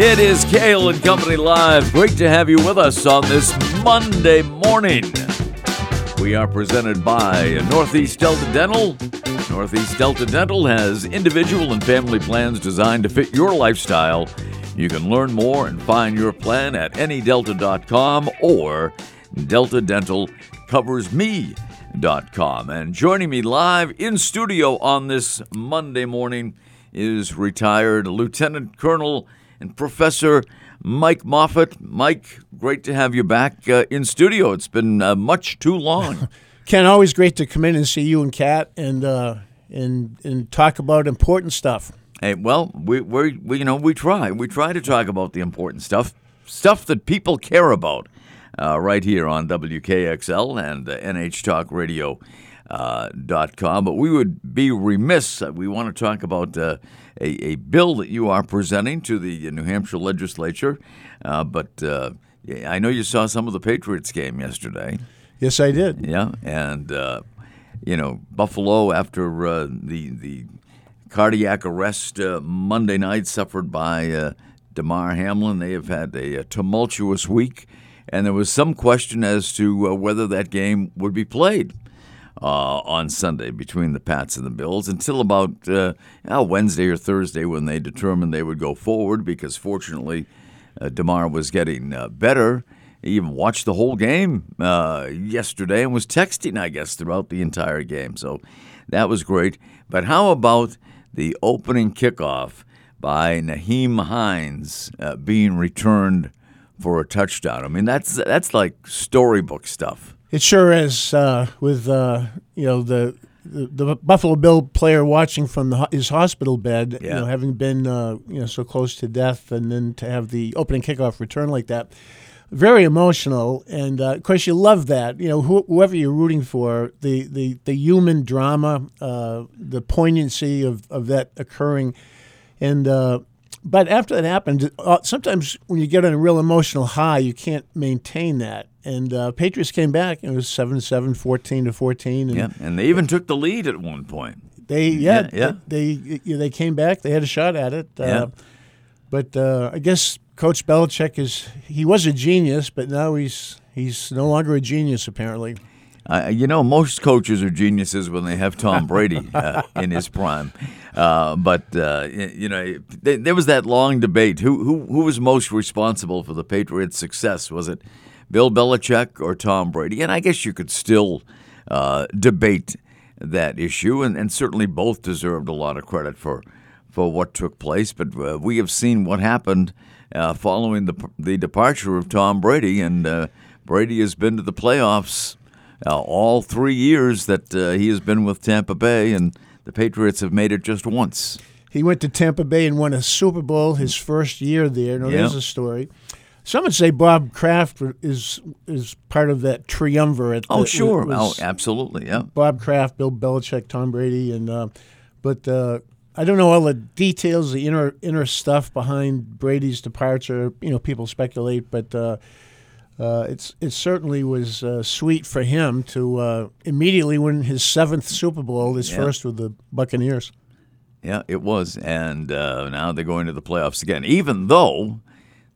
It is Cail and Company Live. Great to have you with us on this Monday morning. We are presented by Northeast Delta Dental. Northeast Delta Dental has individual and family plans designed to fit your lifestyle. You can learn more and find your plan at nedelta.com or deltadentalcoversme.com. And joining me live in studio on this Monday morning is retired Lieutenant Colonel and Professor Mike Moffat. Mike, great to have you back uh, in studio. It's been uh, much too long. Ken, always great to come in and see you and Kat and uh, and and talk about important stuff. Hey, well, we we we you know we try we try to talk about the important stuff, stuff that people care about, uh, right here on WKXL and uh, NHTalkRadio. Uh, dot com, but we would be remiss. Uh, we want to talk about uh, a, a bill that you are presenting to the New Hampshire legislature. Uh, but uh, I know you saw some of the Patriots game yesterday. Yes, I did. Yeah, and uh, you know Buffalo after uh, the the cardiac arrest uh, Monday night suffered by uh, Damar Hamlin. They have had a, a, tumultuous week, and there was some question as to uh, whether that game would be played. Uh, on Sunday between the Pats and the Bills until about uh, Wednesday or Thursday when they determined they would go forward because fortunately uh, Damar was getting uh, better. He even watched the whole game uh, yesterday and was texting, I guess, throughout the entire game. So that was great. But how about the opening kickoff by Nyheim Hines uh, being returned for a touchdown? I mean, that's that's like storybook stuff. It sure is. Uh, with uh, you know the, the, the Buffalo Bill player watching from the, his hospital bed, Yeah. you know, having been uh, you know so close to death, and then to have the opening kickoff return like that, very emotional. And uh, of course, you love that. You know, who, whoever you're rooting for, the the, the human drama, uh, the poignancy of, of that occurring, and. But after that happened, uh, sometimes when you get on a real emotional high, you can't maintain that. And uh, Patriots came back. and It was 7 7, 14 to 14. And Yeah, and they even took the lead at one point. They, yeah, Yeah, yeah. They, they they came back. They had a shot at it. Uh, Yeah. But uh, I guess Coach Belichick is, he was a genius, but now he's he's no longer a genius, apparently. Uh, you know, most coaches are geniuses when they have Tom Brady uh, in his prime. Uh, but uh, you know, th- there was that long debate: who who who was most responsible for the Patriots' success? Was it Bill Belichick or Tom Brady? And I guess you could still uh, debate that issue, and, and certainly both deserved a lot of credit for for what took place. But uh, we have seen what happened uh, following the the departure of Tom Brady, and uh, Brady has been to the playoffs uh, all three years that uh, he has been with Tampa Bay, and the Patriots have made it just once. He went to Tampa Bay and won a Super Bowl his first year there. Now, there's a story. Some would say Bob Kraft is is part of that triumvirate. Oh, that sure. oh, absolutely. Yeah. Bob Kraft, Bill Belichick, Tom Brady, and uh, but uh, I don't know all the details, the inner inner stuff behind Brady's departure. You know, people speculate, but uh, uh, it's it certainly was uh, sweet for him to uh, immediately win his seventh Super Bowl, his Yeah. first with the Buccaneers. Yeah, it was. And uh, now they're going to the playoffs again, even though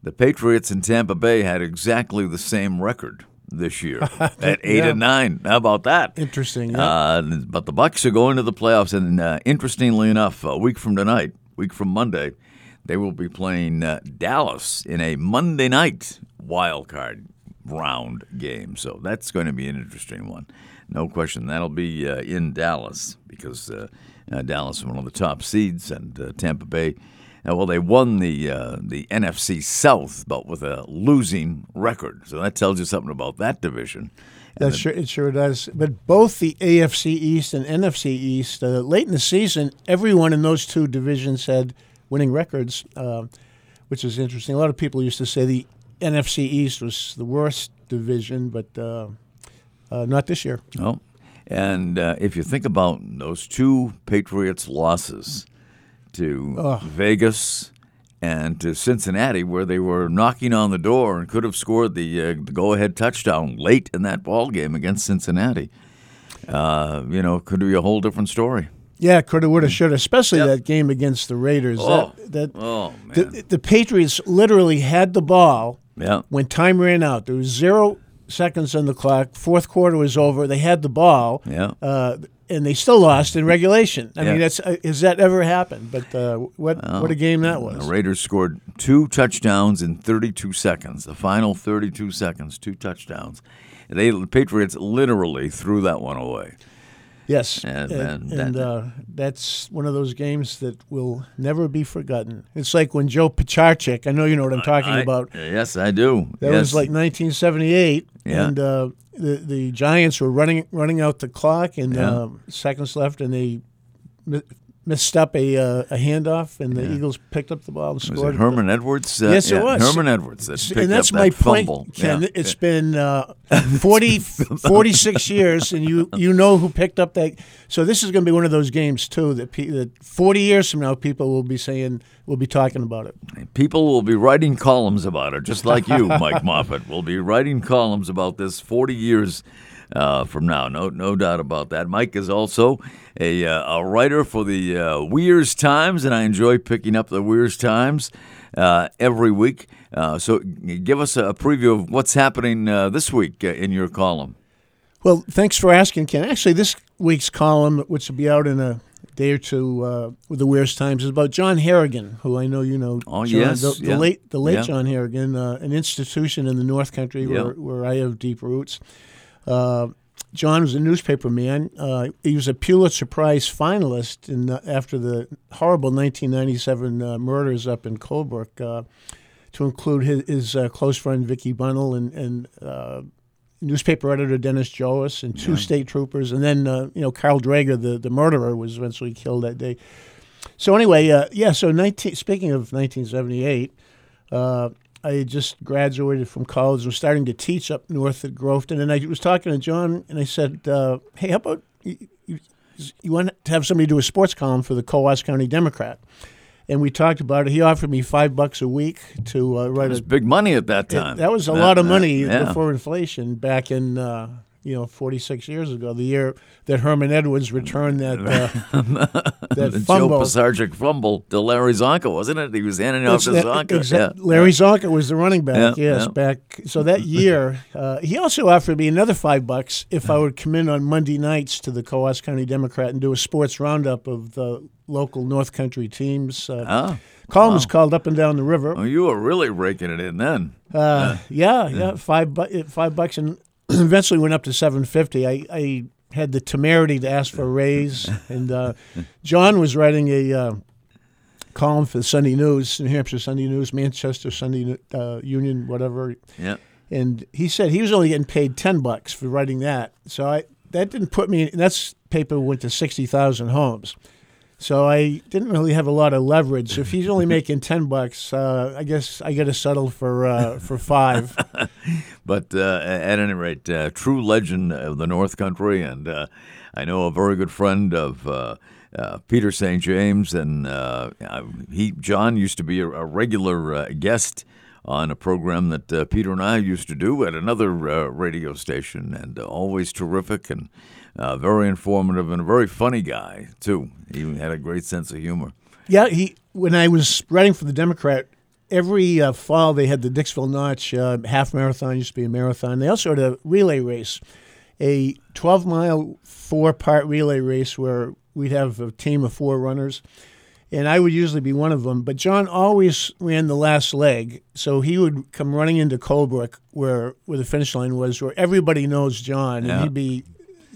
the Patriots in Tampa Bay had exactly the same record this year at eight Yeah. and nine. How about that? Interesting. Yeah. Uh, but the Bucks are going to the playoffs, and uh, interestingly enough, a week from tonight, week from Monday, they will be playing uh, Dallas in a Monday night wild card round game. So that's going to be an interesting one, no question. That'll be uh, in Dallas because uh, uh, Dallas is one of the top seeds, and uh, Tampa Bay. Uh, well, they won the uh, the NFC South, but with a losing record. So that tells you something about that division. That sure, it sure does. But both the AFC East and NFC East, uh, late in the season, everyone in those two divisions had winning records, uh, which is interesting. A lot of people used to say the NFC East was the worst division, but uh, uh, not this year. Oh, and uh, if you think about those two Patriots losses to Vegas and to Cincinnati, where they were knocking on the door and could have scored the, uh, the go-ahead touchdown late in that ball game against Cincinnati, uh, you know, could be a whole different story. Yeah, coulda, woulda, shoulda. Especially Yep. that game against the Raiders. Oh. That, that Oh man. the, the Patriots literally had the ball yeah. when time ran out. There was zero seconds on the clock. Fourth quarter was over. They had the ball. Yeah. Uh, and they still lost in regulation. I Yeah. mean, that's uh, has that ever happened? But uh, what what a game that was! The! Raiders scored two touchdowns in 32 seconds. The final 32 seconds, two touchdowns. They the Patriots literally threw that one away. Yes, And- and, and and, that- uh, that's one of those games that will never be forgotten. It's like when Joe Pisarcik. I know you know what I'm talking I- about. Yes, I do. That yes. was like 1978, Yeah. and uh, the the Giants were running running out the clock, and Yeah. um, seconds left, and they missed up a uh, a handoff, and the Eagles picked up the ball and was scored. it Herman Edwards? Uh, Yes, it yeah, was. Herman Edwards. That picked and that's up my that point, fumble. Ken. Yeah. It's been uh, 40, 46 years, and you you know who picked up that. So this is going to be one of those games too that, pe- that forty years from now people will be saying will be talking about it. People will be writing columns about it, just like you, Mike Moffat, will be writing columns about this 40 years uh, from now. No, no doubt about that. Mike is also a, uh, a writer for the uh, Weirs Times, and I enjoy picking up the Weirs Times uh, every week. Uh, so, give us a preview of what's happening uh, this week in your column. Well, thanks for asking, Ken. Actually, this week's column, which will be out in a day or two uh, with the Weirs Times, is about John Harrigan, who I know you know. Oh, John, yes, the, the yeah. late the late Yeah. John Harrigan, uh, an institution in the North Country Yeah. where, where I have deep roots. Uh, John was a newspaper man. Uh, he was a Pulitzer Prize finalist in, uh, after the horrible 1997 uh, murders up in Colebrook, uh, to include his, his uh, close friend Vicky Bunnell and, and uh, newspaper editor Dennis Joos and two state troopers, and then uh, you know Carl Drega, the the murderer, was eventually killed that day. So anyway, uh, yeah. So 19, speaking of 1978, uh, I had just graduated from college and was starting to teach up north at Groveton, and I was talking to John, and I said, uh, "Hey, how about you, you, you want to have somebody do a sports column for the Coos County Democrat?" And we talked about it. He offered me five bucks a week to uh, write It was a big money at that time. that was a Uh, lot of uh, money yeah. before inflation back in uh, you know 46 years ago, the year that Herman Edwards returned that uh, that. Joe Pisarcik fumble to Larry Csonka, wasn't it? He was handing it off to Csonka. exa- yeah. Larry Csonka was the running back. Yeah, yes, yeah. back. So that year, uh, he also offered me another five bucks if I would come in on Monday nights to the Coos County Democrat and do a sports roundup of the local North Country teams. Uh, Ah, column was called "Up and Down the River." oh, you were really raking it in then. Uh, yeah, yeah, five bu- five bucks, and eventually went up to seven fifty. I, I had the temerity to ask for a raise, and uh, John was writing a uh, column for the Sunday News, New Hampshire Sunday News, Manchester Sunday uh, Union, whatever, Yeah. and he said he was only getting paid ten bucks for writing that. So I that didn't put me. That's paper went to sixty thousand homes. So I didn't really have a lot of leverage. If he's only making ten bucks, uh, I guess I got to settle for uh, for five. But uh, at any rate, uh, true legend of the North Country, and uh, I know a very good friend of uh, uh, Peter St. James, and uh, he John used to be a, a regular uh, guest on a program that Peter and I used to do at another radio station, and always terrific and uh, very informative and a very funny guy too. He had a great sense of humor. Yeah, he. When I was writing for the Democrat, every uh, fall they had the Dixville Notch uh, half marathon. Used to be a marathon. They also had a relay race, a 12 mile four part relay race where we'd have a team of four runners, and I would usually be one of them. But John always ran the last leg, so he would come running into Colebrook where where the finish line was, where everybody knows John, Yeah. and he'd be.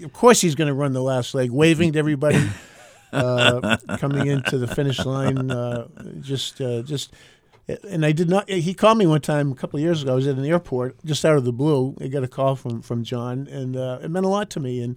Of course, he's going to run the last leg, waving to everybody uh, coming into the finish line. Uh, just, uh, just, and I did not. He called me one time a couple of years ago. I was at an airport, just out of the blue. I got a call from from John, and uh, it meant a lot to me. And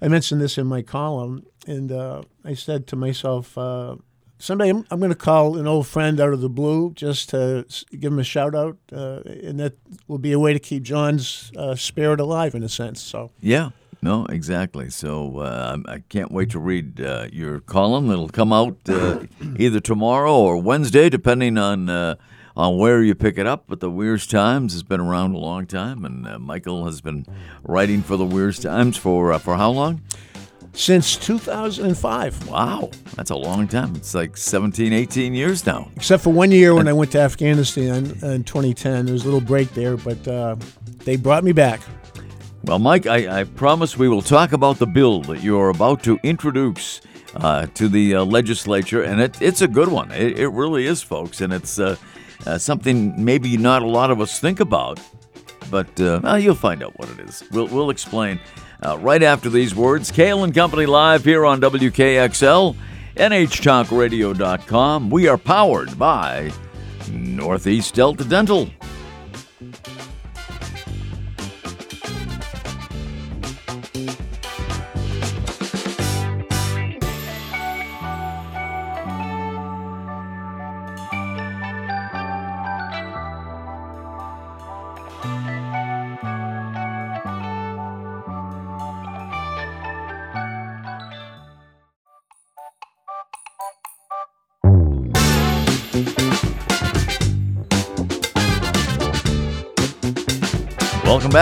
I mentioned this in my column, and uh, I said to myself. Uh, Someday I'm, I'm going to call an old friend out of the blue just to give him a shout out, uh, and that will be a way to keep John's uh, spirit alive in a sense. So Yeah, no, exactly. So uh, I'm- can't wait to read uh, your column. It'll come out uh, either tomorrow or Wednesday, depending on uh, on where you pick it up. But the Weirs Times has been around a long time, and uh, Michael has been writing for the Weirs Times for uh, for how long? since 2005, Wow, that's a long time. It's like 17, 18 years now. except for one year when I went to Afghanistan in 2010. There was a little break there, but uh, they brought me back. Well, Mike, I, I promise we will talk about the bill that you are about to introduce uh, to the uh, legislature, and it, it's a good one. It, it really is, folks, and it's uh, uh, something maybe not a lot of us think about, but uh, well, you'll find out what it is. We'll, we'll explain uh, right after these words. Cail and Company live here on WKXL, NHTalkRadio.com. We are powered by Northeast Delta Dental.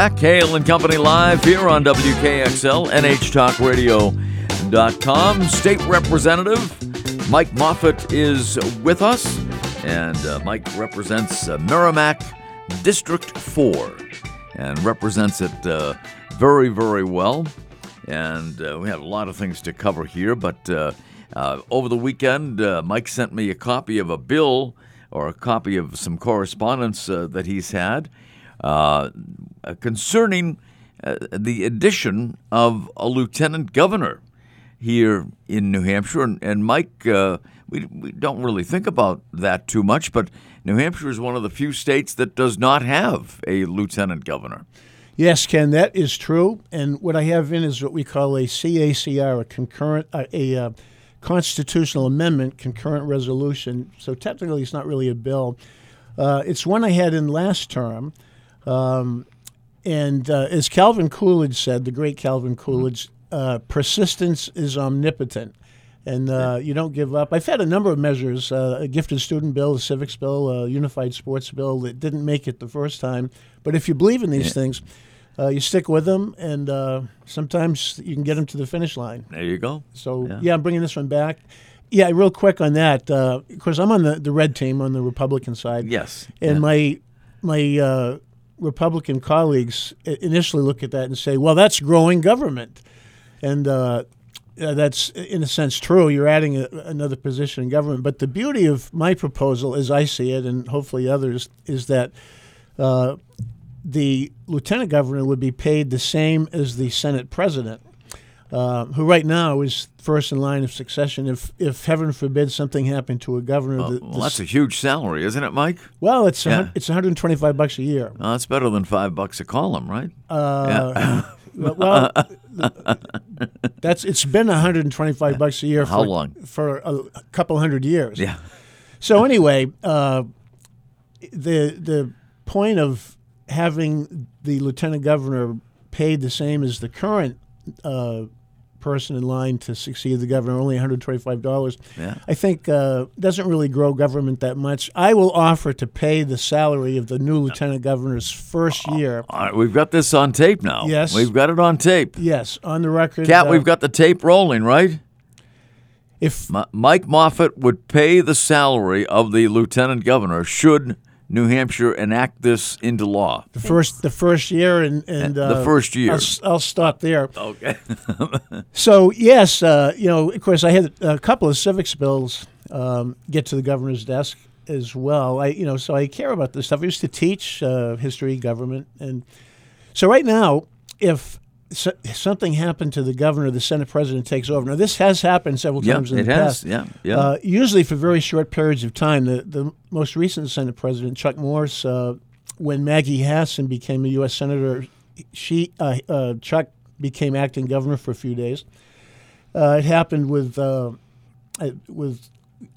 Back. Cail and Company live here on WKXL, NHTalkRadio.com. State Representative Mike Moffat is with us, and uh, Mike represents uh, Merrimack District 4 and represents it uh, very, very well. And uh, we have a lot of things to cover here, but uh, uh, over the weekend, Mike sent me a copy of a bill or a copy of some correspondence that he's had concerning uh, the addition of a lieutenant governor here in New Hampshire. And, and Mike, uh, we, we don't really think about that too much, but New Hampshire is one of the few states that does not have a lieutenant governor. Yes, Ken, that is true. And what I have in is what we call a CACR, a concurrent, uh, a uh, constitutional amendment, concurrent resolution. So technically, it's not really a bill. Uh, it's one I had in last term. Um, and uh, as Calvin Coolidge said, the great Calvin Coolidge, uh, persistence is omnipotent. And uh, you don't give up. I've had a number of measures uh, a gifted student bill, a civics bill, a unified sports bill that didn't make it the first time. But if you believe in these things, uh, you stick with them, and uh, sometimes you can get them to the finish line. There you go. So Yeah. yeah, I'm bringing this one back. Yeah, real quick on that, uh, because I'm on the, the red team on the Republican side. Yes. And Yeah. my my uh, Republican colleagues initially look at that and say, "Well, that's growing government," and uh, that's in a sense true. You're adding a, another position in government. But the beauty of my proposal, as I see it, and hopefully others, is that uh, the lieutenant governor would be paid the same as the Senate president. Uh, who right now is first in line of succession if, if heaven forbid something happened to a governor. the- Well, that's a huge salary, isn't it, Mike? well, it's Yeah. hun- it's 125 bucks a year. Oh, that's better than five bucks a column, right? Uh, well, that's it's been 125 bucks a year. How for, long? For a, a couple hundred years. Yeah. So anyway, uh, the the point of having the lieutenant governor paid the same as the current uh, person in line to succeed the governor, only $125. Yeah. I think uh, doesn't really grow government that much. I will offer to pay the salary of the new lieutenant governor's first year. All right, we've got this on tape now. Yes. We've got it on tape. Yes, on the record. Cat, uh, we've got the tape rolling, right? if M- Mike Moffat would pay the salary of the lieutenant governor should New Hampshire enact this into law. the first the first year and and The uh, first year. I'll, I'll stop there. Okay. So yes, uh, you know, of course, I had a couple of civics bills um, get to the governor's desk as well. I, you know, so I care about this stuff. I used to teach uh, history, government, and so right now, if so, something happened to the governor, the Senate president takes over. Now, this has happened several yeah, times in the has. past. Yeah, yeah. Uh, usually for very short periods of time. The the most recent Senate president, Chuck Morse, uh, when Maggie Hassan became a U.S. senator, she uh, uh, Chuck became acting governor for a few days. Uh, it happened with uh, with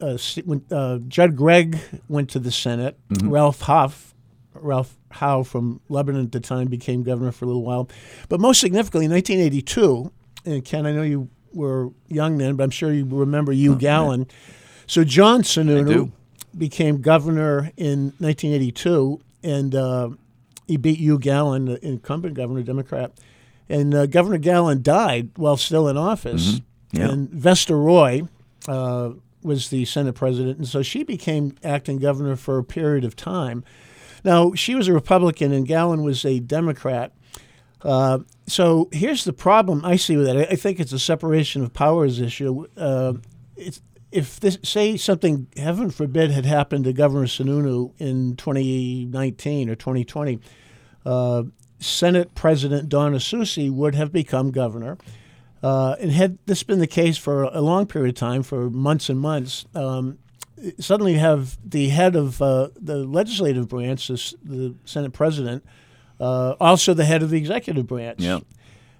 uh, when uh, Judd Gregg went to the Senate. Ralph Hough, Ralph Hough from Lebanon at the time, became governor for a little while. But most significantly, in 1982, and Ken, I know you were young then, but I'm sure you remember Hugh Gallen. So John. Sununu became governor in 1982, and uh, he beat Hugh Gallen, the incumbent governor, Democrat. And uh, Governor Gallen died while still in office. Yeah. And Vesta Roy uh, was the Senate president, and so she became acting governor for a period of time. Now, she was a Republican, and Gallen was a Democrat. Uh, so here's the problem I see with it. I, think it's a separation of powers issue. Uh, if this, say something, heaven forbid, had happened to Governor Sununu in 2019 or 2020, uh, Senate President Donna Soucy would have become governor. Uh, and had this been the case for a long period of time, for months and months, um, suddenly you have the head of uh, the legislative branch, the, the Senate President, uh, also the head of the executive branch. Yeah.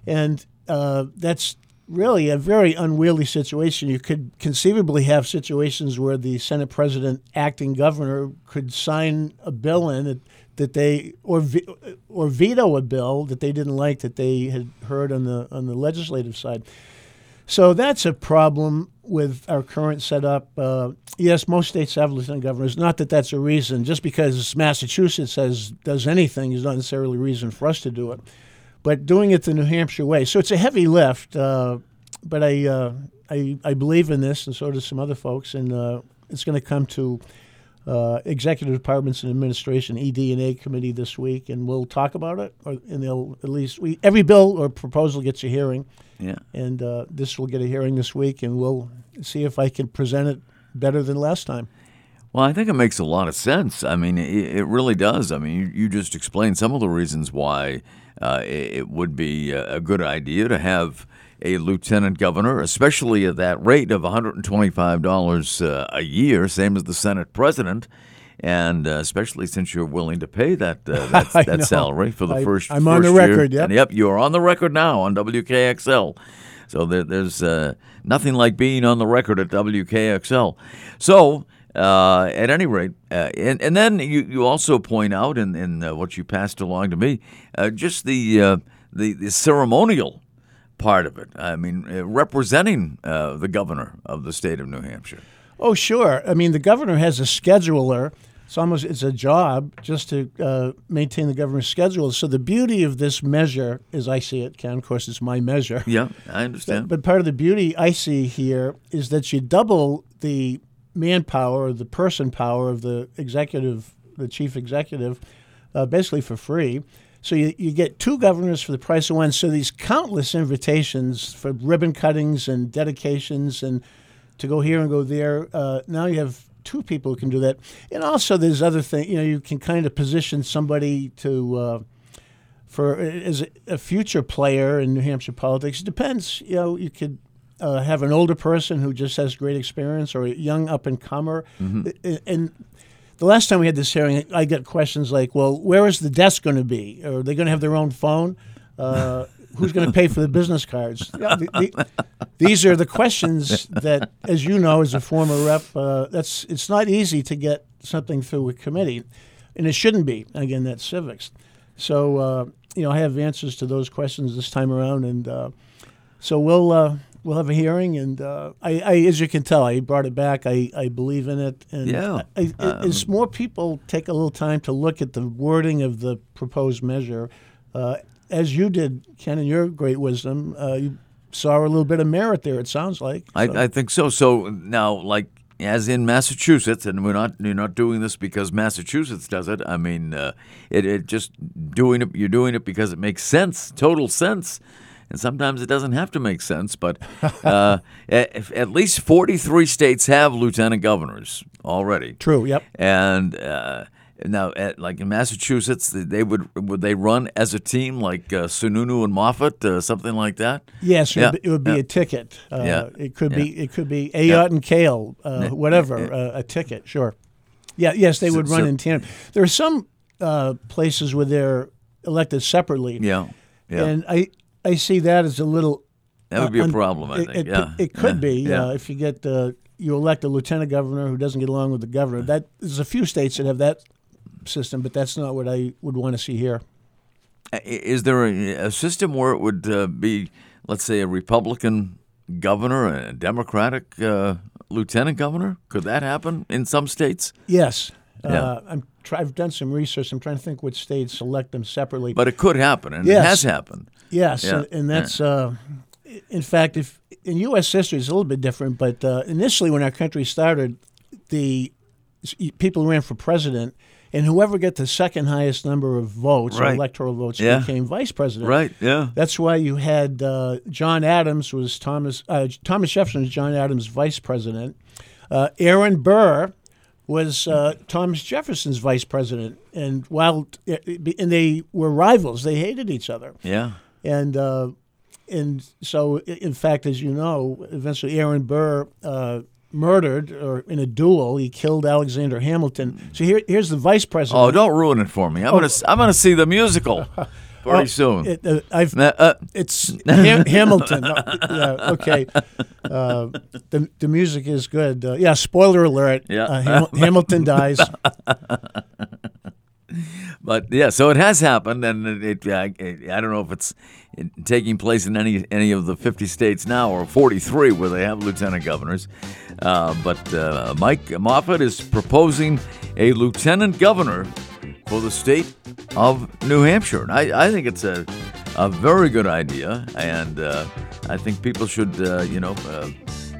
And uh, that's really a very unwieldy situation. You could conceivably have situations where the Senate President, acting governor, could sign a bill in that, that they or or veto a bill that they didn't like that they had heard on the on the legislative side. So that's a problem with our current setup. Uh, yes, most states have lieutenant governors. Not that that's a reason. Just because Massachusetts has does anything is not necessarily a reason for us to do it. But doing it the New Hampshire way, so it's a heavy lift. Uh, but I, uh, I I believe in this, and so do some other folks, and uh, it's going to come to uh, executive departments and administration ED and A committee this week, and we'll talk about it. Or, and they'll at least we every bill or proposal gets a hearing, Yeah. and uh, this will get a hearing this week, and we'll see if I can present it better than last time. Well, I think it makes a lot of sense. I mean, it, it really does. I mean, you, you just explained some of the reasons why uh, it, it would be a, good idea to have a lieutenant governor, especially at that rate of $125 uh, a year, same as the Senate president. And uh, especially since you're willing to pay that uh, that, that salary for the I- first. I'm on the first year. record, yep. And yep, you're on the record now on WKXL. So there, there's uh, nothing like being on the record at WKXL. So uh, at any rate, uh, and, and then you, you also point out in, in uh, what you passed along to me, uh, just the, uh, the the ceremonial part of it. I mean, uh, representing uh, the governor of the state of New Hampshire. Oh, sure. I mean, the governor has a scheduler. It's almost it's a job just to uh, maintain the governor's schedule. So the beauty of this measure, as I see it, Ken, of course, it's my measure. Yeah, I understand. But part of the beauty I see here is that you double the manpower, the person power of the executive, the chief executive, uh, basically for free. So you, you get two governors for the price of one. So these countless invitations for ribbon cuttings and dedications and to go here and go there. Uh, now you have two people who can do that. And also there's other things, you know, you can kind of position somebody to uh, for as a, future player in New Hampshire politics. It depends. You know, you could uh, have an older person who just has great experience, or a young up and comer. And the last time we had this hearing, I got questions like, "Well, where is the desk going to be? Are they going to have their own phone? Uh, who's going to pay for the business cards?" Yeah, the, the, these are the questions that, as you know, as a former rep, uh, that's it's not easy to get something through a committee, and it shouldn't be. Again, that's civics. So uh, you know, I have answers to those questions this time around, and uh, so we'll uh, we'll have a hearing. And uh, I, I, as you can tell, I brought it back. I, I believe in it, and Yeah. I, I, as more people take a little time to look at the wording of the proposed measure, uh, as you did, Ken, in your great wisdom, uh, you saw a little bit of merit there. It sounds like. I, So- I think so. So now, like as in Massachusetts, and we're not you're not doing this because Massachusetts does it. I mean, uh, it, it just doing it. You're doing it because it makes sense, total sense. And sometimes it doesn't have to make sense, but uh, at, at least 43 states have lieutenant governors already. True. Yep. And uh, now, at, like in Massachusetts, they would would they run as a team, like uh, Sununu and Moffat, uh, something like that? Yes, it Yeah, would be, it would be yeah. a ticket. Uh, Yeah, It could yeah. be it could be Ayotte and Cail, uh, whatever, uh, a ticket. Sure. Yeah. Yes, they So- would run so- in tandem. There are some uh, places where they're elected separately. Yeah, yeah. And I I see that as a little. that would be a problem, I think. It, yeah, it could be Yeah. If you get uh, you elect a lieutenant governor who doesn't get along with the governor. That there's a few states that have that system, but that's not what I would want to see here. Is there a, a system where it would uh, be, let's say, a Republican governor and a Democratic uh, lieutenant governor? Could that happen in some states? Yes. Uh, I'm try, I've done some research. I'm trying to think which states select them separately. But it could happen, and Yes. it has happened. Yes, Yeah, and, and that's uh, in fact, if in U.S. history it's a little bit different. But uh, initially, when our country started, the people who ran for president, and whoever got the second highest number of votes, or Right. electoral votes, Yeah. became vice president. Right? Yeah. That's why you had uh, John Adams was Thomas uh, Thomas Jefferson was John Adams' vice president. Uh, Aaron Burr was uh, Thomas Jefferson's vice president, and while and they were rivals, they hated each other Yeah. and uh, and so in fact, as you know, eventually Aaron Burr uh, murdered or in a duel he killed Alexander Hamilton. So here, here's the vice president. Oh, don't ruin it for me. I'm gonna I'm gonna see the musical pretty Oh, soon. It, uh, I've Uh, it's Ham- Hamilton. Uh, yeah, okay. Uh, the the music is good. Uh, yeah. Spoiler alert. Yeah. Uh, Ham- Hamilton dies. But yeah, so it has happened, and it, it, I, I don't know if it's taking place in any any of the 50 states now or 43 where they have lieutenant governors. Uh, but uh, Mike Moffat is proposing a lieutenant governor for the state of New Hampshire. And I, I think it's a, a very good idea, and uh, I think people should, uh, you know, uh,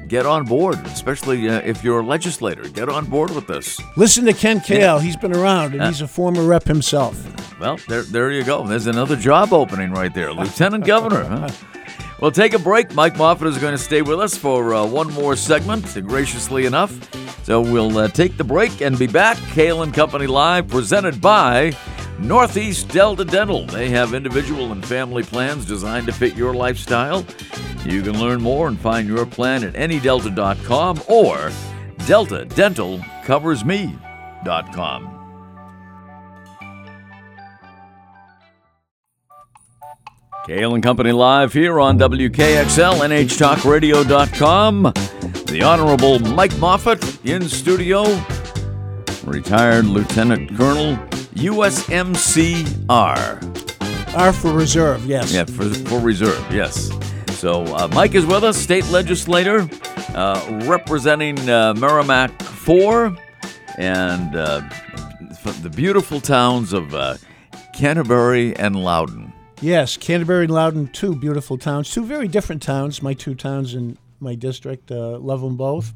get on board, especially uh, if you're a legislator. Get on board with this. Listen to Ken Cail. He's been around and he's a former rep himself. Well, there, there you go. There's another job opening right there, lieutenant governor. Huh? We'll take a break. Mike Moffat is going to stay with us for uh, one more segment, graciously enough. So we'll uh, take the break and be back. Cail and Company Live, presented by Northeast Delta Dental. They have individual and family plans designed to fit your lifestyle. You can learn more and find your plan at nedelta.com or deltadentalcoversme.com. Cail and Company live here on WKXL, NHTalkRadio.com. The Honorable Mike Moffat in studio, retired Lieutenant Colonel, USMCR. R for reserve. Yes. Yeah, for, for reserve, yes. So uh, Mike is with us, state legislator, uh, representing uh, Merrimack 4 and uh, the beautiful towns of uh, Canterbury and Loudon. Yes, Canterbury and Loudon, two beautiful towns, two very different towns. My two towns in my district, uh, love them both,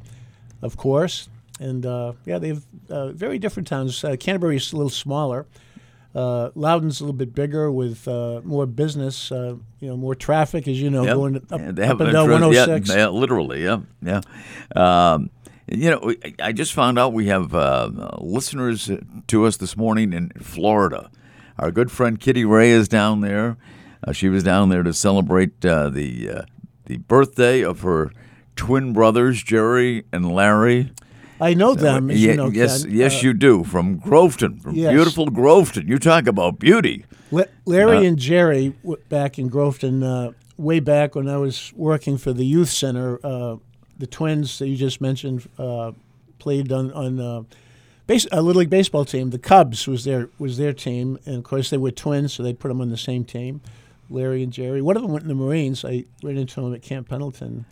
of course. And uh, yeah, they have uh, very different towns. Uh, Canterbury is a little smaller. Uh, Loudon's a little bit bigger with uh, more business, uh, you know, more traffic, as you know, Yep. going up, Yeah, they up have and down 106. Yeah, yeah, literally, yeah, yeah. Um, you know, I just found out we have uh, listeners to us this morning in Florida. Our good friend Kitty Ray is down there. Uh, she was down there to celebrate uh, the uh, the birthday of her twin brothers, Jerry and Larry. I know them, as Ye- you know, yes, Ken. yes, Uh, you do. From Groveton, from Yes. beautiful Groveton. You talk about beauty. La- Larry Uh, and Jerry, w- back in Groveton, uh, way back when I was working for the youth center, uh, the twins that you just mentioned uh, played on on uh, base, a little league baseball team. The Cubs was their was their team, and of course they were twins, so they put them on the same team. Larry and Jerry. One of them went in the Marines. I ran into them at Camp Pendleton.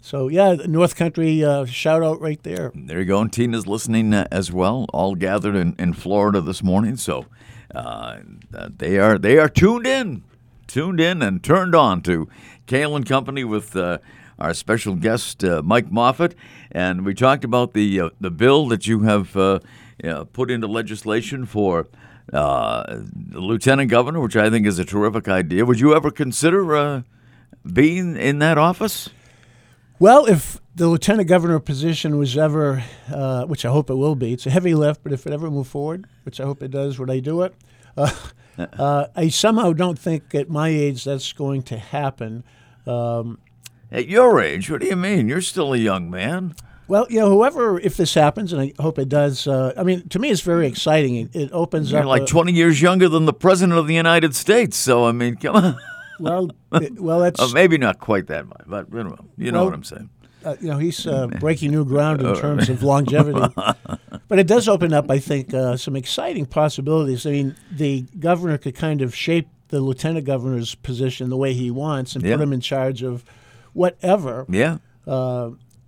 So yeah, North Country uh, shout out right there. There you go. And Tina's listening uh, as well, all gathered in, in Florida this morning. So uh, uh, they are they are tuned in, tuned in and turned on to Cail and Company with uh, our special guest uh, Mike Moffat, and we talked about the uh, the bill that you have uh, put into legislation for. Uh, the lieutenant governor, which I think is a terrific idea. Would you ever consider uh, being in that office? Well, if the lieutenant governor position was ever, uh, which I hope it will be, it's a heavy lift, but if it ever move forward, which I hope it does, would I do it? Uh, uh, I somehow don't think at my age that's going to happen. Um, At your age, what do you mean? You're still a young man. Well, you know, whoever, if this happens, and I hope it does, uh, I mean, to me, it's very exciting. It, it opens You're up. like a- 20 years younger than the president of the United States. So I mean, come on. well, it- well, that's Oh, maybe not quite that much, but you know, you know Well, what I'm saying. uh, you know, he's uh, breaking new ground in terms of longevity. but it does open up, I think, uh, some exciting possibilities. I mean, the governor could kind of shape the lieutenant governor's position the way he wants and Yeah. put him in charge of whatever. Yeah.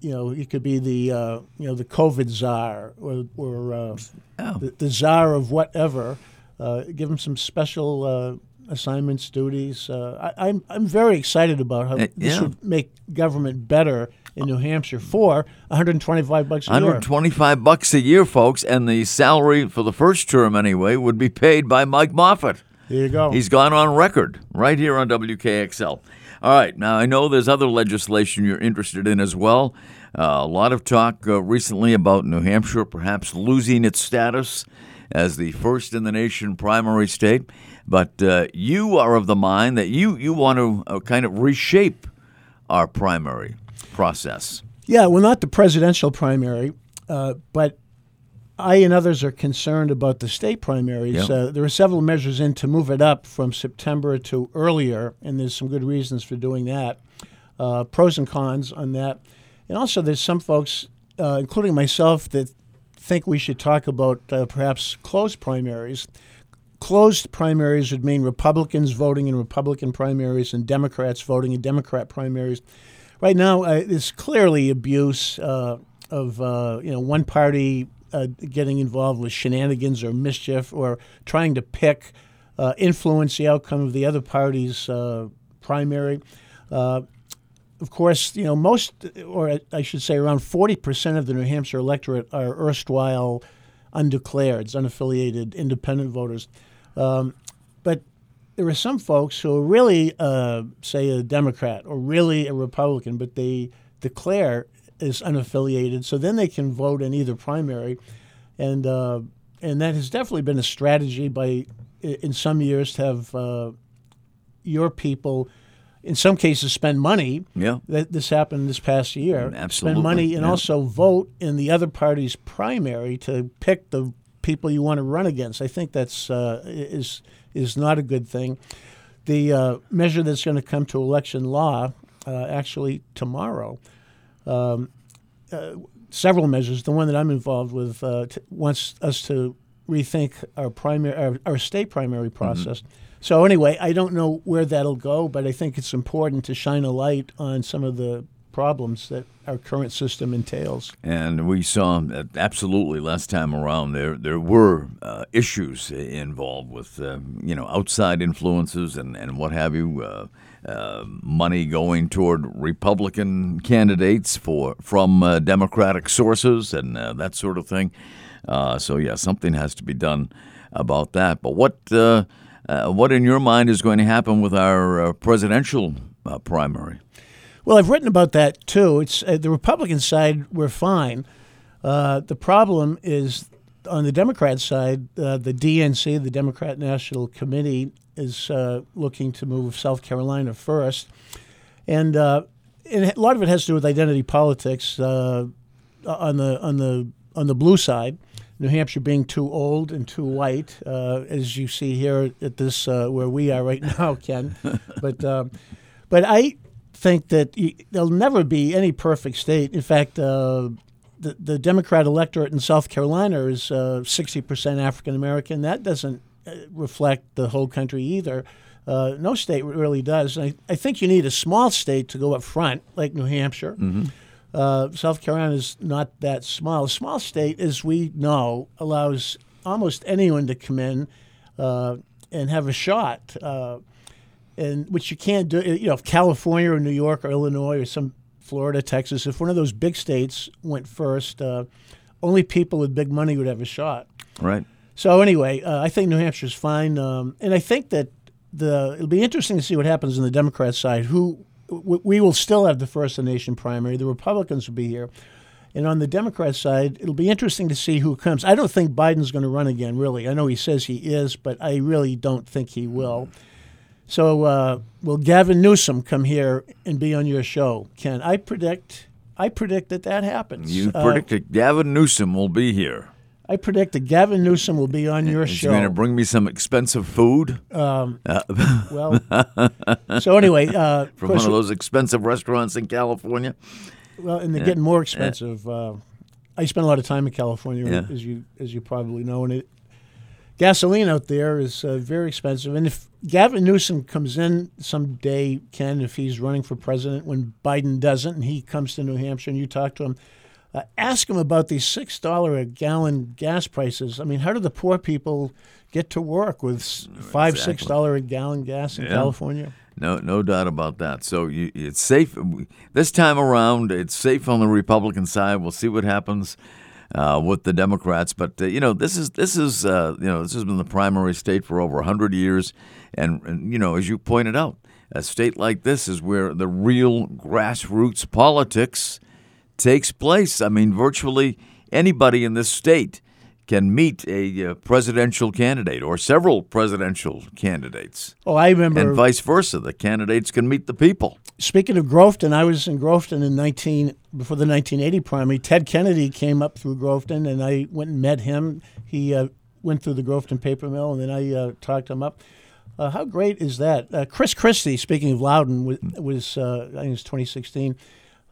You know, he could be the uh, you know the COVID czar or or uh, Oh. the, the czar of whatever. Uh, give him some special uh, assignments, duties. Uh, I, I'm I'm very excited about how Uh, this would make government better in New Hampshire for 125 bucks a year. 125 bucks a year, folks, and the salary for the first term anyway would be paid by Mike Moffat. There you go. He's gone on record right here on WKXL. All right, now I know there's other legislation you're interested in as well. Uh, a lot of talk uh, recently about New Hampshire perhaps losing its status as the first in the nation primary state. But uh, you are of the mind that you, you want to uh, kind of reshape our primary process. Yeah, well, not the presidential primary, uh, but I and others are concerned about the state primaries. Yep. Uh, there are several measures in to move it up from September to earlier, and there's some good reasons for doing that. Uh, pros and cons on that. And also, there's some folks, uh, including myself, that think we should talk about uh, perhaps closed primaries. Closed primaries would mean Republicans voting in Republican primaries and Democrats voting in Democrat primaries right now uh, there's clearly abuse uh, of uh, you know one party uh, getting involved with shenanigans or mischief or trying to pick uh, influence the outcome of the other party's uh, primary. Uh, of course, you know most, or I should say, around forty percent of the New Hampshire electorate are erstwhile undeclareds, unaffiliated, independent voters. Um, but there are some folks who are really, uh, say, a Democrat or really a Republican, but they declare as unaffiliated, so then they can vote in either primary, and uh, and that has definitely been a strategy by in some years to have uh, your people, in some cases, spend money. Yeah. That this happened this past year. Absolutely, spend money and yeah. also vote in the other party's primary to pick the people you want to run against. I think that's uh, is is not a good thing. The uh, measure that's going to come to election law uh, actually tomorrow. Um, uh, several measures. The one that I'm involved with uh, t- wants us to rethink our primary, our, our state primary process. So anyway, I don't know where that'll go, but I think it's important to shine a light on some of the problems that our current system entails. And we saw uh, absolutely last time around there there were uh, issues involved with uh, you know outside influences and, and what have you. Uh, uh, money going toward Republican candidates for from uh, Democratic sources and uh, that sort of thing. Uh, so yeah, something has to be done about that. But what uh, what in your mind is going to happen with our presidential primary? Well, I've written about that too. It's the Republican side. We're fine. The problem is on the Democrat side. The DNC, the Democrat National Committee, is uh, looking to move South Carolina first, and, uh, and a lot of it has to do with identity politics uh, on the on the on the blue side. New Hampshire being too old and too white, uh, as you see here at this uh, where we are right now, Ken. but but I think that there'll never be any perfect state. In fact, uh, the the Democrat electorate in South Carolina is uh, sixty percent African American. That doesn't uh, reflect the whole country either. Uh, no state really does. And I, I think you need a small state to go up front, like New Hampshire. Uh, South Carolina is not that small. A small state, as we know, allows almost anyone to come in uh, and have a shot, uh, and which you can't do. You know, if California or New York or Illinois or some Florida, Texas, if one of those big states went first, uh, only people with big money would have a shot. Right. So anyway, uh, I think New Hampshire's fine, um, and I think that the it'll be interesting to see what happens on the Democrat side. Who w- we will still have the first in nation primary. The Republicans will be here, and on the Democrat side, it'll be interesting to see who comes. I don't think Biden's going to run again. Really, I know he says he is, but I really don't think he will. So uh, will Gavin Newsom come here and be on your show, Ken? I predict. I predict that that happens. You Uh, predict that Gavin Newsom will be here. I predict that Gavin Newsom will be on your he show. going to bring me some expensive food Um, uh, Well, so anyway, uh, from one of those expensive restaurants in California? well, and they're getting more expensive. Uh, I spent a lot of time in California, Yeah. as you as you probably know, and it gasoline out there is uh, very expensive. And if Gavin Newsom comes in someday, Ken, if he's running for president, when Biden doesn't, and he comes to New Hampshire and you talk to him, uh, ask him about these $6 a gallon gas prices. I mean, how do the poor people get to work with five, Exactly. $6 a gallon gas in Yeah. California? No, no doubt about that. So you, it's safe this time around. It's safe on the Republican side. We'll see what happens uh, with the Democrats. But uh, you know, this is this is uh, you know this has been the primary state for over hundred years, and, and you know, as you pointed out, a state like this is where the real grassroots politics takes place. I mean, virtually anybody in this state can meet a uh, presidential candidate or several presidential candidates Oh, I remember. and vice versa. The candidates can meet the people. Speaking of Groveton, I was in Groveton in 19 before the 1980 primary. Ted Kennedy came up through Groveton, and I went and met him. He uh, went through the Groveton paper mill, and then I uh, talked him up. Uh, how great is that? Uh, Chris Christie, speaking of Loudon, was, was uh, I think it was 2016.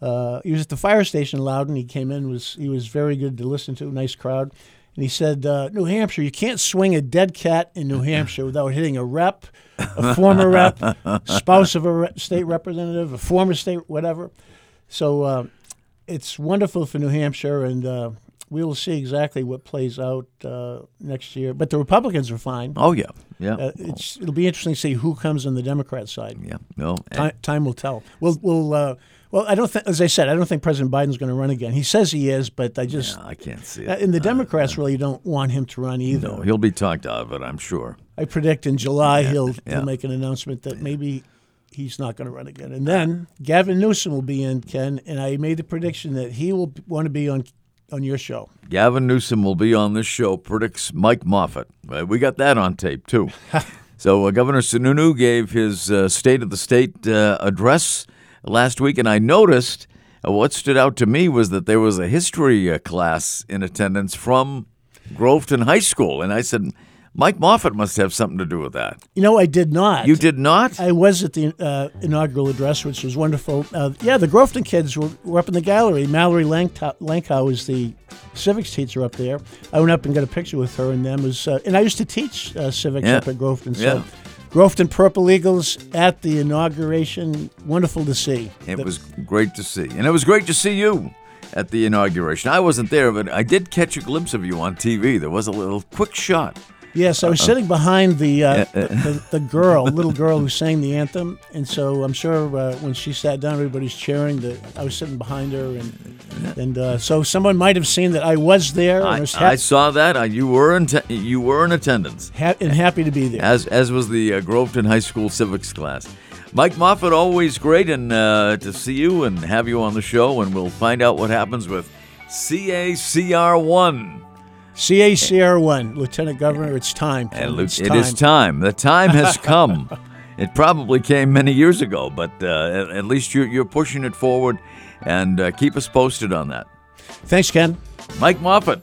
Uh, he was at the fire station in Loudon. He came in was he was very good to listen to, nice crowd. And he said, uh, New Hampshire, you can't swing a dead cat in New Hampshire without hitting a rep, a former rep, spouse of a re- state representative, a former state, whatever. So uh, it's wonderful for New Hampshire, and uh, we will see exactly what plays out uh, next year. But the Republicans are fine. Oh yeah, yeah, Uh, it's, it'll be interesting to see who comes on the Democrat side. yeah. No, Time, time will tell. We'll, we'll uh, well, I don't think, as I said, I don't think President Biden's going to run again. He says he is, but I just, I can't see uh, it. and the Democrats really don't want him to run either. No, he'll be talked out of it, I'm sure. I predict in July he'll yeah. he'll make an announcement that maybe he's not going to run again, and then Gavin Newsom will be in Ken, and I made the prediction that he will want to be on on your show. Gavin Newsom will be on this show. Predicts Mike Moffat. Uh, we got that on tape too. so uh, Governor Sununu gave his uh, State of the State uh, address last week, and I noticed uh, what stood out to me was that there was a history uh, class in attendance from Groveton High School, and I said, Mike Moffat must have something to do with that. You know, I did not. You did not? I was at the uh, inaugural address, which was wonderful. Uh, yeah, the Groveton kids were, were up in the gallery. Mallory Lanktow, Lankau is the civics teacher up there. I went up and got a picture with her and them. Was uh, and I used to teach uh, civics Yeah. up at Groveton. So, Yeah. Groveton Purple Eagles at the inauguration. Wonderful to see. It The- was great to see. And it was great to see you at the inauguration. I wasn't there, but I did catch a glimpse of you on TV. There was a little quick shot. Yes, I was sitting behind the, uh, the, the the girl, little girl who sang the anthem, and so I'm sure uh, when she sat down, everybody's cheering. That I was sitting behind her, and and uh, so someone might have seen that I was there I, was I saw that. I, you were in te- you were in attendance, ha- and happy to be there. as as was the uh, Groveton High School civics class. Mike Moffat, always great, and uh, to see you and have you on the show, and we'll find out what happens with CACR one. CACR one, Lieutenant Governor, it's time. And it's it time. is time. The time has come. it probably came many years ago, but uh, at, at least you're, you're pushing it forward, and uh, keep us posted on that. Thanks, Ken. Mike Moffat,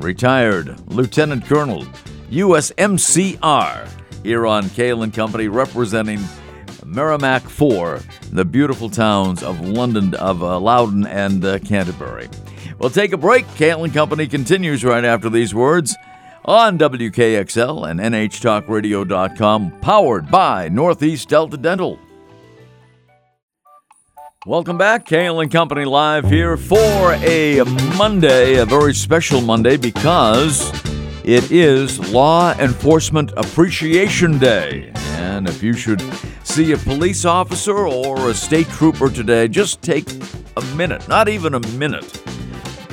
retired Lieutenant Colonel, USMCR, here on Cail and Company, representing Merrimack 4, the beautiful towns of London, of uh, Loudon and uh, Canterbury. We'll take a break. Cail Company continues right after these words on WKXL and NHTalkRadio.com, powered by Northeast Delta Dental. Welcome back, Cail Company live here for a Monday, a very special Monday because it is Law Enforcement Appreciation Day. And if you should see a police officer or a state trooper today, just take a minute, not even a minute,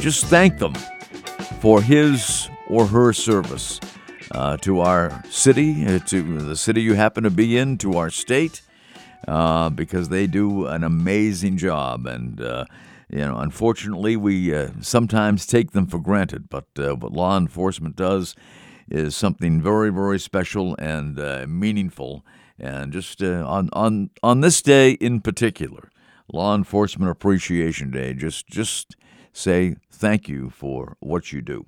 just thank them for his or her service uh, to our city, uh, to the city you happen to be in, to our state uh, because they do an amazing job. And, uh, you know, unfortunately, we uh, sometimes take them for granted. But what law enforcement does is something very, very special and meaningful. And just on, on, on this day in particular, Law Enforcement Appreciation Day, just, just say thank you for what you do.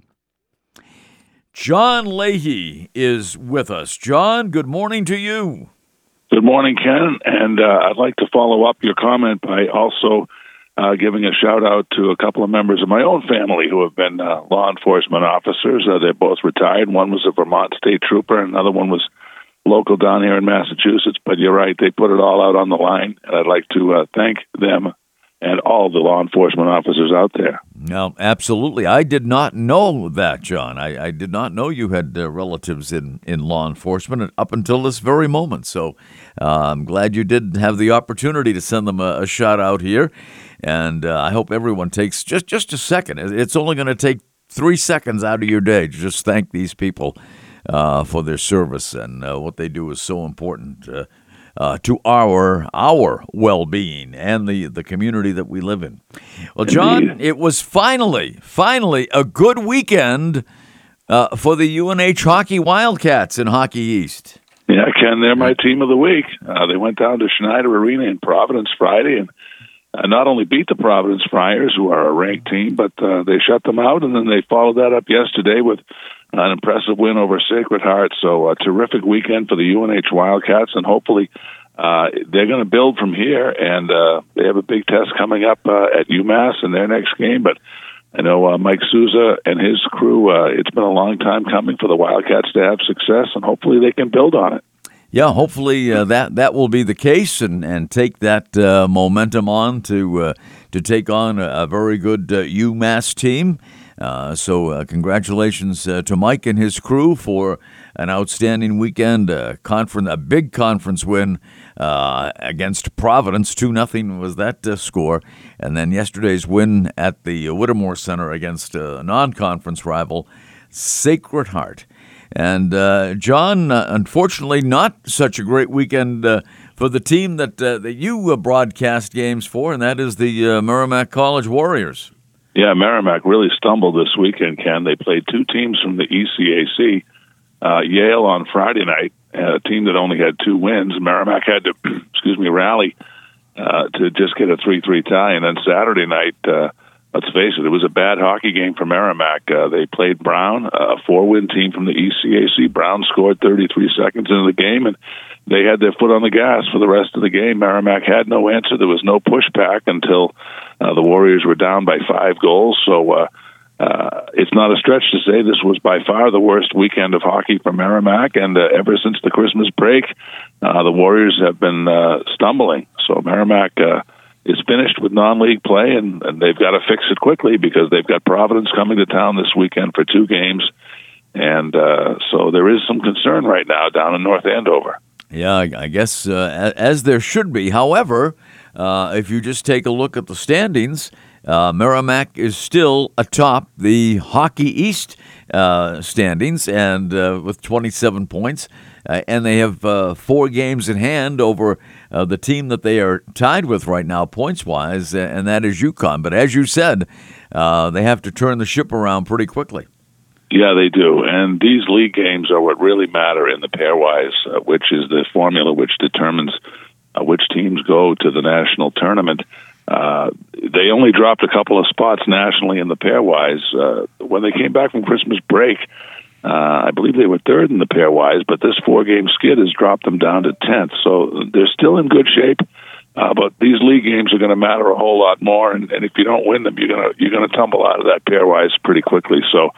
John Leahy is with us. John, good morning to you. Good morning, Ken. And uh, I'd like to follow up your comment by also uh, giving a shout out to a couple of members of my own family who have been uh, law enforcement officers. Uh, they're both retired. One was a Vermont state trooper, another one was local down here in Massachusetts. But you're right; they put it all out on the line, and I'd like to uh, thank them and all the law enforcement officers out there. No, absolutely. I did not know that, John. I, I did not know you had uh, relatives in, in law enforcement up until this very moment. So uh, I'm glad you did have the opportunity to send them a, a shout out here. And uh, I hope everyone takes just, just a second. It's only going to take three seconds out of your day to just thank these people uh, for their service. And uh, what they do is so important uh, to our our well being and the the community that we live in. Well, John, Indeed. it was finally finally a good weekend uh, for the UNH Hockey Wildcats in Hockey East. Yeah, Ken, they're my team of the week. Uh, they went down to Schneider Arena in Providence Friday and uh, not only beat the Providence Friars, who are a ranked team, but uh, they shut them out, and then they followed that up yesterday with an impressive win over Sacred Heart. So a terrific weekend for the UNH Wildcats, and hopefully uh, they're going to build from here. And uh, they have a big test coming up uh, at UMass in their next game. But I know uh, Mike Souza and his crew. Uh, it's been a long time coming for the Wildcats to have success, and hopefully they can build on it. Yeah, hopefully uh, that that will be the case, and, and take that uh, momentum on to uh, to take on a, a very good uh, UMass team. Uh, so, uh, congratulations uh, to Mike and his crew for an outstanding weekend. A, conference, a big conference win uh, against Providence. 2 0 was that uh, score. And then yesterday's win at the Whittemore Center against a non conference rival, Sacred Heart. And John, unfortunately, not such a great weekend for the team that, that you broadcast games for, and that is the Merrimack College Warriors. Yeah, Merrimack really stumbled this weekend, Ken. They played two teams from the ECAC. Uh, Yale on Friday night, a team that only had two wins. Merrimack had to, excuse me, rally uh, to just get a 3 3 tie. And then Saturday night, uh, let's face it, it was a bad hockey game for Merrimack. Uh, they played Brown, a four win team from the ECAC. Brown scored 33 seconds into the game, and they had their foot on the gas for the rest of the game. Merrimack had no answer. There was no pushback until uh, the Warriors were down by five goals. So uh, uh, it's not a stretch to say this was by far the worst weekend of hockey for Merrimack. And uh, ever since the Christmas break, uh, the Warriors have been uh, stumbling. So Merrimack. Uh, is finished with non-league play, and, and they've got to fix it quickly because they've got Providence coming to town this weekend for two games, and uh, so there is some concern right now down in North Andover. Yeah, I guess uh, as there should be. However, uh, if you just take a look at the standings, uh, Merrimack is still atop the Hockey East uh, standings and uh, with 27 points, uh, and they have four games in hand over the team that they are tied with right now, points wise, and that is UConn. But as you said, they have to turn the ship around pretty quickly. Yeah, they do. And these league games are what really matter in the pairwise, uh, which is the formula which determines uh, which teams go to the national tournament. Uh, they only dropped a couple of spots nationally in the pairwise. Uh, when they came back from Christmas break, uh, I believe they were third in the pairwise, but this four game skid has dropped them down to 10th. So they're still in good shape. Uh, but these league games are going to matter a whole lot more, and, and if you don't win them, you're going to you're going to tumble out of that pairwise pretty quickly. So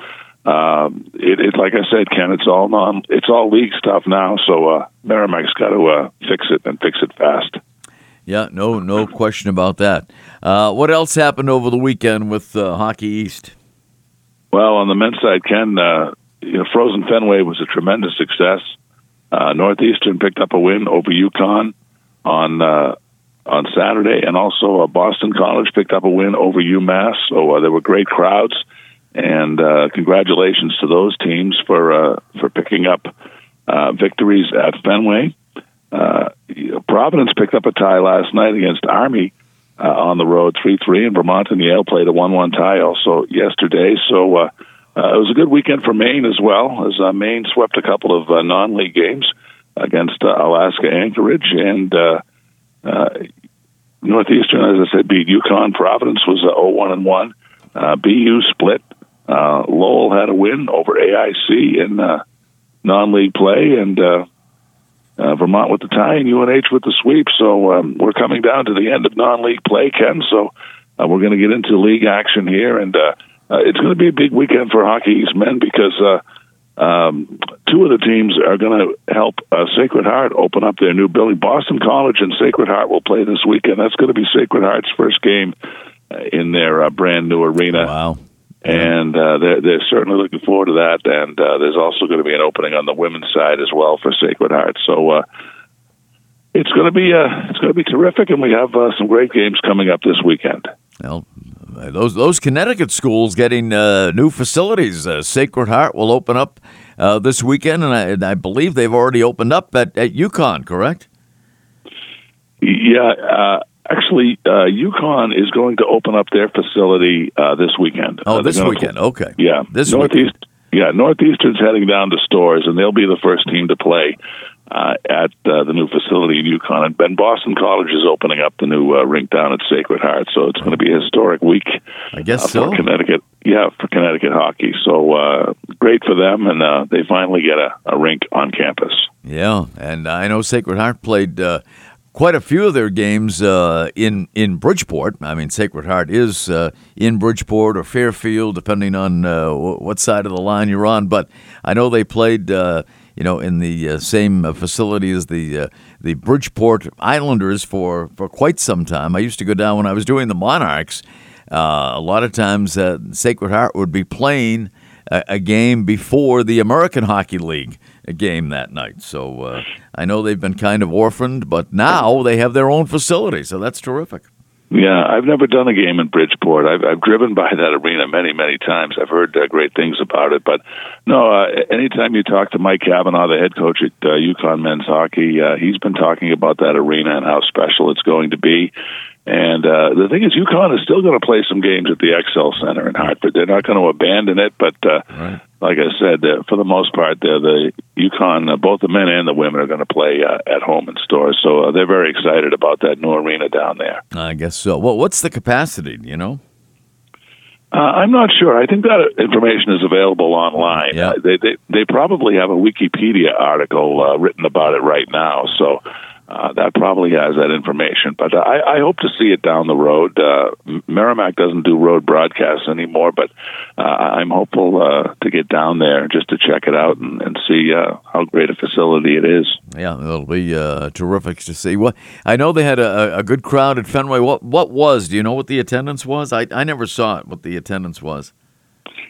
um, it, it, like I said, Ken, it's all non, it's all league stuff now. So uh, Merrimack's got to uh, fix it and fix it fast. Yeah, no, no question about that. Uh, what else happened over the weekend with uh, Hockey East? Well, on the men's side, Ken, uh, you know, Frozen Fenway was a tremendous success. Uh, Northeastern picked up a win over UConn on on Saturday, and also Boston College picked up a win over UMass. So there were great crowds and uh, congratulations to those teams for uh, for picking up uh, victories at Fenway. Uh, Providence picked up a tie last night against Army uh, on the road, three three, and Vermont and Yale played a one one tie also yesterday. So uh, it was a good weekend for Maine as well, as Maine swept a couple of non league games against Alaska Anchorage and. Northeastern, as I said, beat UConn. Providence was uh, 0-1 and 1. Uh, BU split uh, Lowell had a win over AIC in uh, non-league play, and uh, uh, Vermont with the tie, and UNH with the sweep. So um, we're coming down to the end of non-league play, Ken. So uh, we're going to get into league action here, and uh, uh, it's going to be a big weekend for Hockey East men because uh, um, two of the teams are going to help uh, Sacred Heart open up their new building. Boston College and Sacred Heart will play this weekend. That's going to be Sacred Heart's first game uh, in their uh, brand new arena. Wow. And uh, they're, they're certainly looking forward to that. And uh, there's also going to be an opening on the women's side as well for Sacred Heart. So uh, it's going to be uh, it's going to be terrific, and we have uh, some great games coming up this weekend. Well, those those Connecticut schools getting uh, new facilities. Uh, Sacred Heart will open up uh, this weekend, and I, and I, believe they've already opened up at, at UConn, correct? Yeah, uh, actually, uh, UConn is going to open up their facility uh, this weekend. Oh, this weekend. okay. Yeah, this Northeast. Weekend. Yeah, Northeastern's heading down to Storrs, and they'll be the first team to play uh, at uh, the new facility in UConn. And Ben Boston College is opening up the new uh, rink down at Sacred Heart, so it's going to be a historic week. I guess uh, so. Connecticut, yeah, for Connecticut hockey. So uh, great for them, and uh, they finally get a, a, rink on campus. Yeah, and I know Sacred Heart played. Quite a few of their games in in Bridgeport. I mean, Sacred Heart is in Bridgeport or Fairfield, depending on what side of the line you're on. But I know they played you know, in the uh, same uh, facility as the uh, the Bridgeport Islanders for, for quite some time. I used to go down when I was doing the Monarchs. Uh, a lot of times, uh, Sacred Heart would be playing a, a, game before the American Hockey League game that night. So uh, I know they've been kind of orphaned, but now they have their own facility, so that's terrific. Yeah, I've never done a game in Bridgeport. I've, I've driven by that arena many, many times. I've heard uh, great things about it. But no, uh, anytime you talk to Mike Cavanaugh, the head coach at uh, UConn men's hockey, uh, he's been talking about that arena and how special it's going to be. And uh, the thing is, UConn is still going to play some games at the XL Center in Hartford. They're not going to abandon it, but uh, right. like I said, uh, for the most part, the, the UConn, uh, both the men and the women, are going to play uh, at home in Storrs, So uh, they're very excited about that new arena down there. I guess so. Well, what's the capacity? You know. Uh, I'm not sure. I think that information is available online. Yeah. Uh, they, they they probably have a Wikipedia article uh, written about it right now. So uh, that probably has that information. But I, I hope to see it down the road. Uh, Merrimack doesn't do road broadcasts anymore, but uh, I'm hopeful uh, to get down there just to check it out and, and see uh, how great a facility it is. Yeah, it'll be uh, terrific to see. What I know they had a, a good crowd at Fenway. What what was? Do you know what the attendance was? I I never saw it. What the attendance was?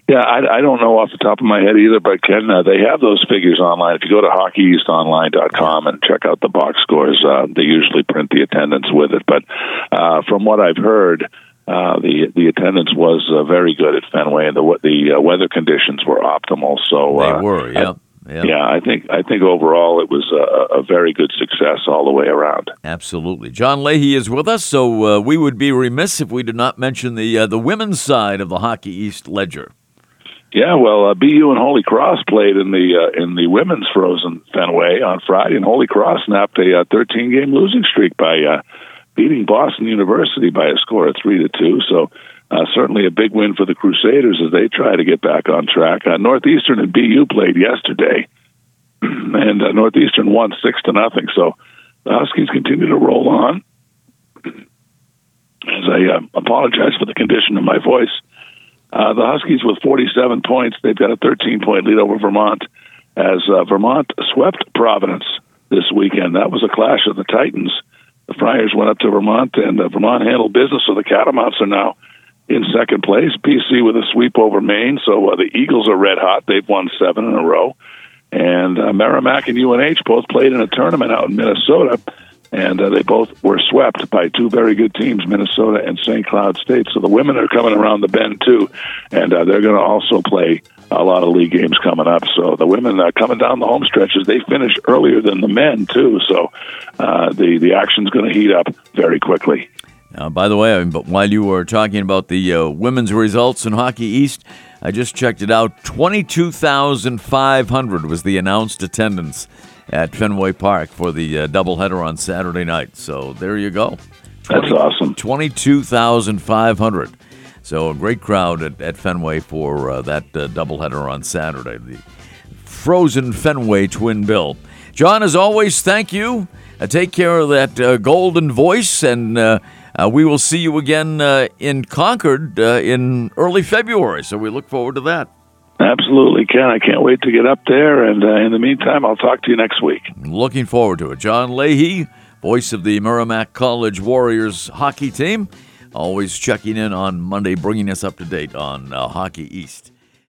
Yeah, I, I don't know off the top of my head either, but Ken, uh, they have those figures online. If you go to hockeyeastonline.com and check out the box scores, uh, they usually print the attendance with it. But uh, from what I've heard, uh, the the attendance was uh, very good at Fenway, and the the uh, weather conditions were optimal. So they were, yeah. I, yeah. yeah, I think I think overall it was a, a, very good success all the way around. Absolutely, John Leahy is with us, so uh, we would be remiss if we did not mention the uh, the women's side of the Hockey East ledger. Yeah, well, uh, BU and Holy Cross played in the uh, in the women's Frozen Fenway on Friday, and Holy Cross snapped a 13 uh, game losing streak by uh, beating Boston University by a score of three to two. So. Uh, certainly a big win for the Crusaders as they try to get back on track. Uh, Northeastern and BU played yesterday, and uh, Northeastern won six to nothing. So the Huskies continue to roll on. As I uh, apologize for the condition of my voice, uh, the Huskies with 47 points. They've got a 13 point lead over Vermont as uh, Vermont swept Providence this weekend. That was a clash of the Titans. The Friars went up to Vermont, and uh, Vermont handled business. So the Catamounts are now in second place. PC with a sweep over Maine. So uh, the Eagles are red hot. They've won seven in a row. And uh, Merrimack and UNH both played in a tournament out in Minnesota and uh, they both were swept by two very good teams, Minnesota and St. Cloud State. So the women are coming around the bend too, and uh, they're going to also play a lot of league games coming up. So the women are coming down the home stretches. They finish earlier than the men too, so uh, the the action's going to heat up very quickly. Now, by the way, but while you were talking about the uh, women's results in Hockey East, I just checked it out. Twenty-two thousand five hundred was the announced attendance at Fenway Park for the uh, doubleheader on Saturday night. So there you go. 20, That's awesome. 22,500. So a great crowd at, at Fenway for uh, that uh, doubleheader on Saturday. The frozen Fenway twin bill. John, as always, thank you. Uh, take care of that uh, golden voice, and uh, uh, we will see you again uh, in Concord in early February. So we look forward to that. Absolutely, Ken. I can't wait to get up there. And uh, in the meantime, I'll talk to you next week. Looking forward to it. John Leahy, voice of the Merrimack College Warriors hockey team, always checking in on Monday, bringing us up to date on uh, Hockey East.